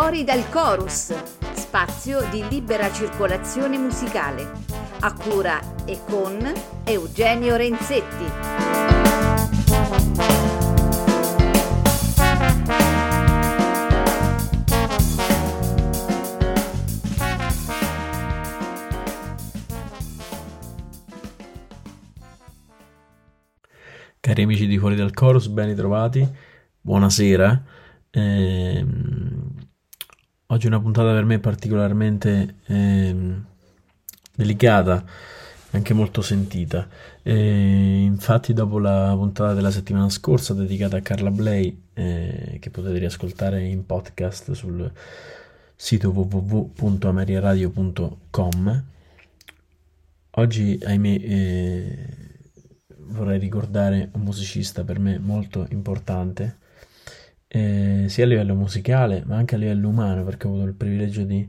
Fuori dal Chorus, spazio di libera circolazione musicale, a cura e con Eugenio Renzetti. Cari amici di Fuori dal Chorus, ben ritrovati, buonasera. Ehm, oggi è una puntata per me particolarmente ehm, delicata e anche molto sentita. E infatti, dopo la puntata della settimana scorsa dedicata a Carla Bley, eh, che potete riascoltare in podcast sul sito www.ameriaradio.com, oggi, ahimè, eh, vorrei ricordare un musicista per me molto importante, eh, sia a livello musicale ma anche a livello umano, perché ho avuto il privilegio di,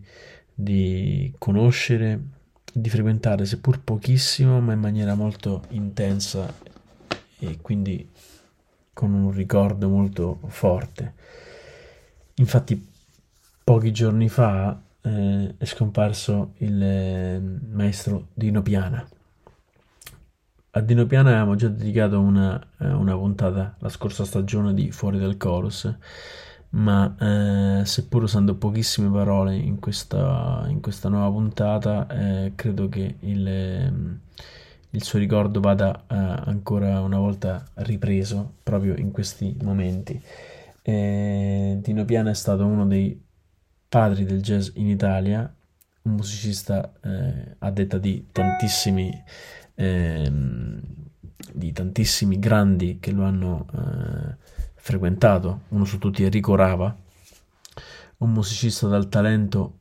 di conoscere, di frequentare, seppur pochissimo, ma in maniera molto intensa e quindi con un ricordo molto forte. Infatti, pochi giorni fa eh, è scomparso il eh, maestro Dino Piana a Dino Piano avevamo già dedicato una, eh, una, puntata la scorsa stagione di Fuori dal Chorus, ma eh, seppur usando pochissime parole in questa, in questa nuova puntata, eh, credo che il, ehm, il, suo ricordo vada eh, ancora una volta ripreso proprio in questi momenti. Dino Piano è stato uno dei padri del jazz in Italia, un musicista eh, a detta di tantissimi ehm, di tantissimi grandi che lo hanno eh, frequentato, uno su tutti Enrico Rava, un musicista dal talento,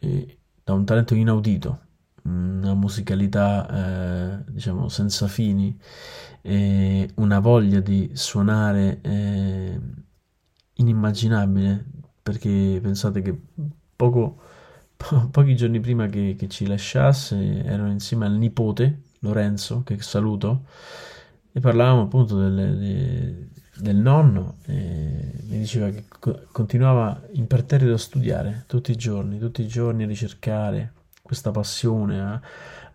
eh, da un talento inaudito, una musicalità eh, diciamo senza fini, una voglia di suonare eh, inimmaginabile, perché pensate che poco, po- pochi giorni prima che, che ci lasciasse erano insieme al nipote Lorenzo, che saluto, e parlavamo appunto del, de, del nonno e mi diceva che continuava imperterrito a studiare tutti i giorni, tutti i giorni a ricercare questa passione, a,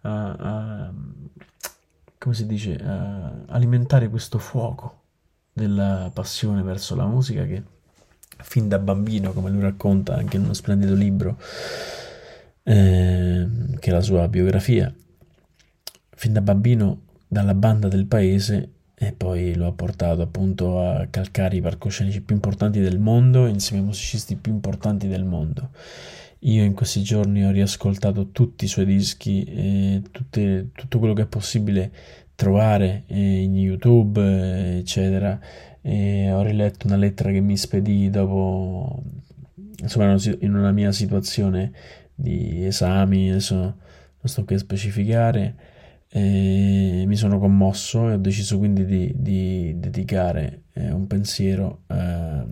a, a come si dice, alimentare questo fuoco della passione verso la musica che fin da bambino, come lui racconta anche in uno splendido libro, eh, che è la sua biografia, fin da bambino dalla banda del paese e poi lo ha portato appunto a calcare i palcoscenici più importanti del mondo insieme ai musicisti più importanti del mondo. Io in questi giorni ho riascoltato tutti i suoi dischi, tutte, tutto quello che è possibile trovare eh, in YouTube, eccetera. E ho riletto una lettera che mi spedì dopo, insomma, in una mia situazione di esami, adesso non sto qui a specificare e mi sono commosso e ho deciso quindi di, di dedicare eh, un pensiero eh,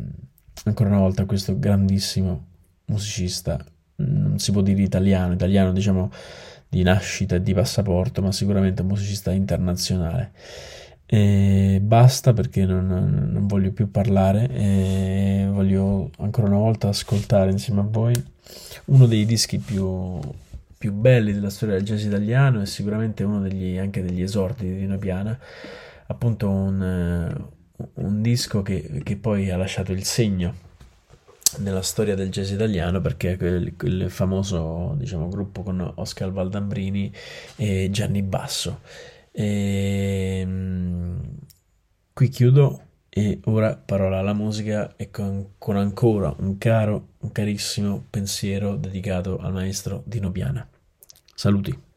ancora una volta a questo grandissimo musicista, non si può dire italiano, italiano diciamo di nascita e di passaporto, ma sicuramente un musicista internazionale. E basta perché non, non voglio più parlare voglio ancora una volta ascoltare insieme a voi uno dei dischi più più belli della storia del jazz italiano e sicuramente uno degli, anche degli esordi di Dino Piana, appunto un, eh, un disco che, che, poi ha lasciato il segno nella storia del jazz italiano perché quel, quel famoso diciamo, gruppo con Oscar Valdambrini e Gianni Basso. E, ehm, qui chiudo e ora parola alla musica e con, con, ancora un caro, un carissimo pensiero dedicato al maestro Dino Piana. Saluti.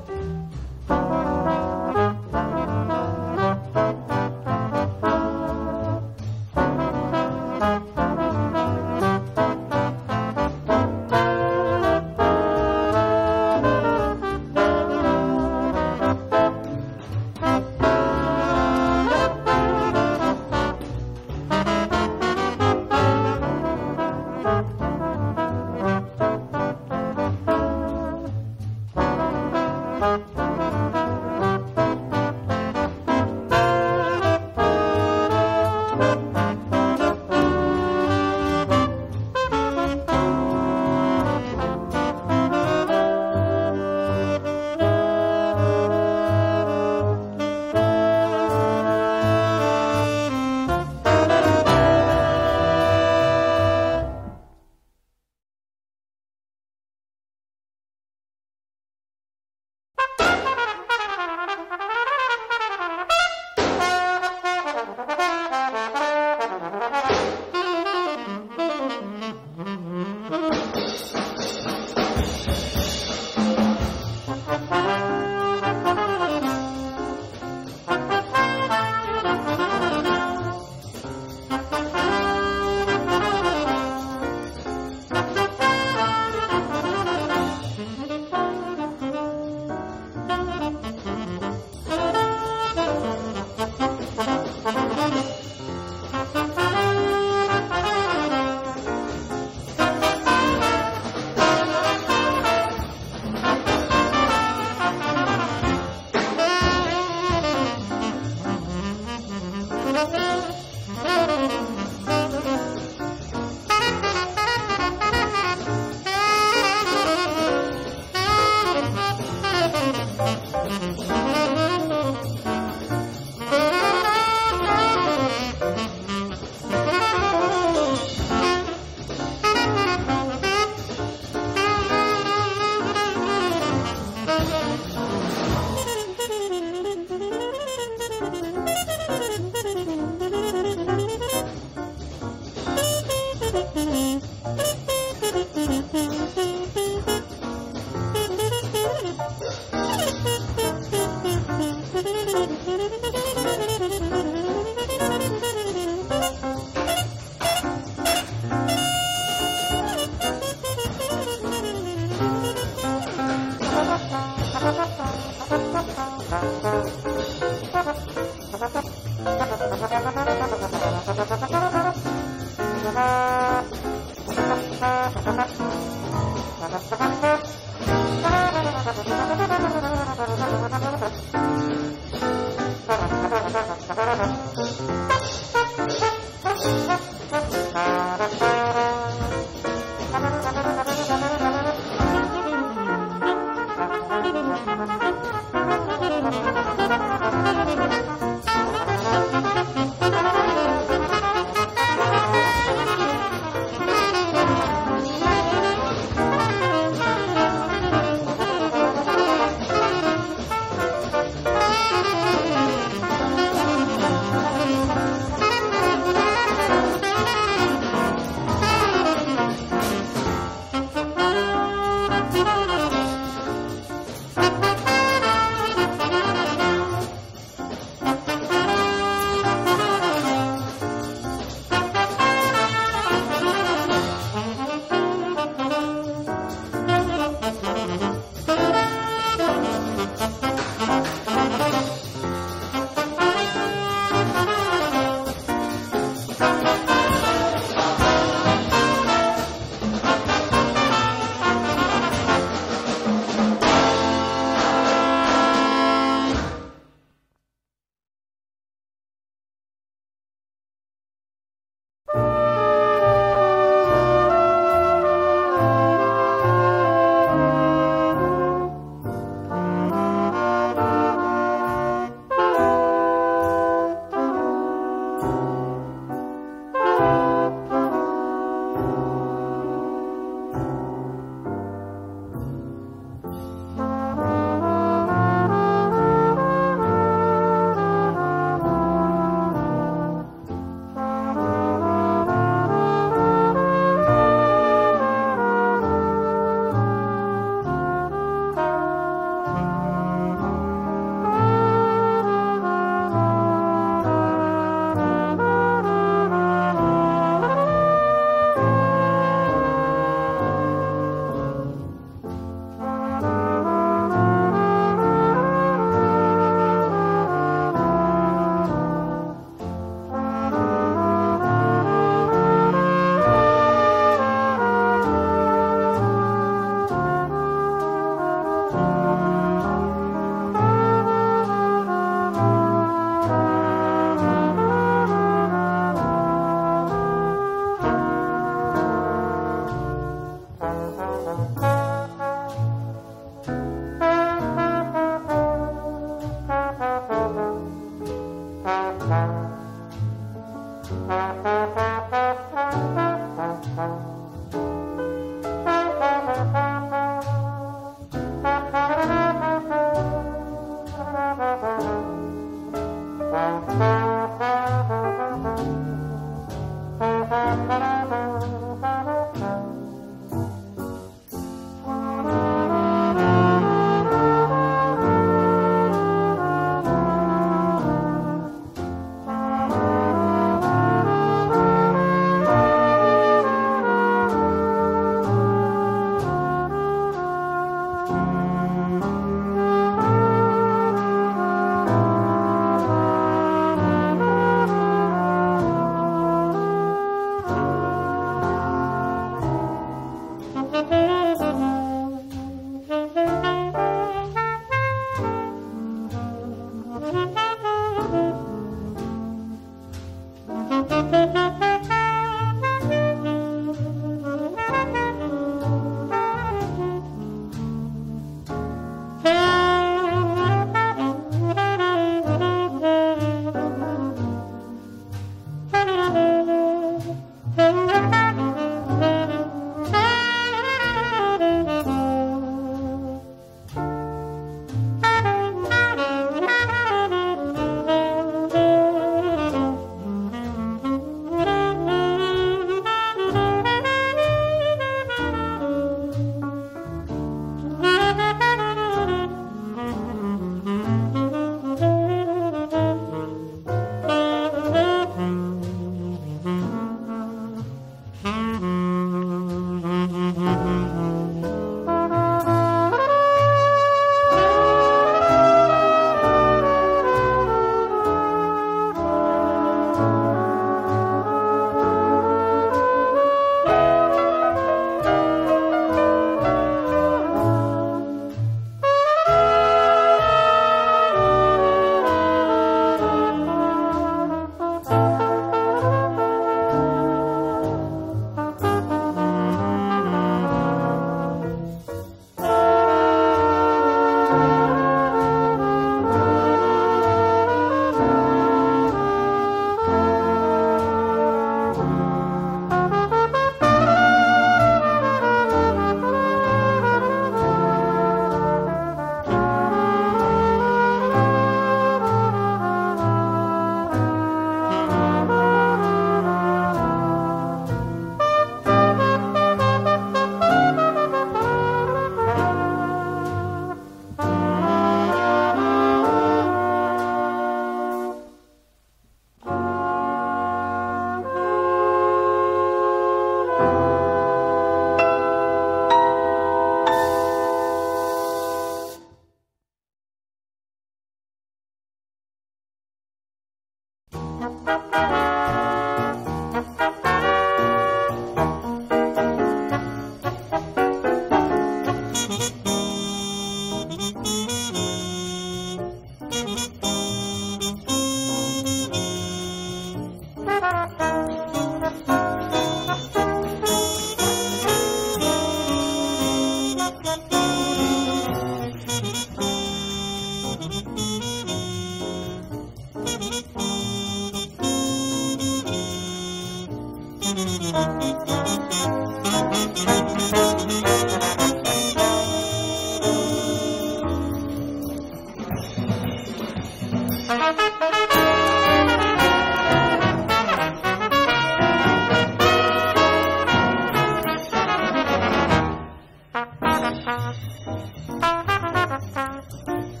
Thank you.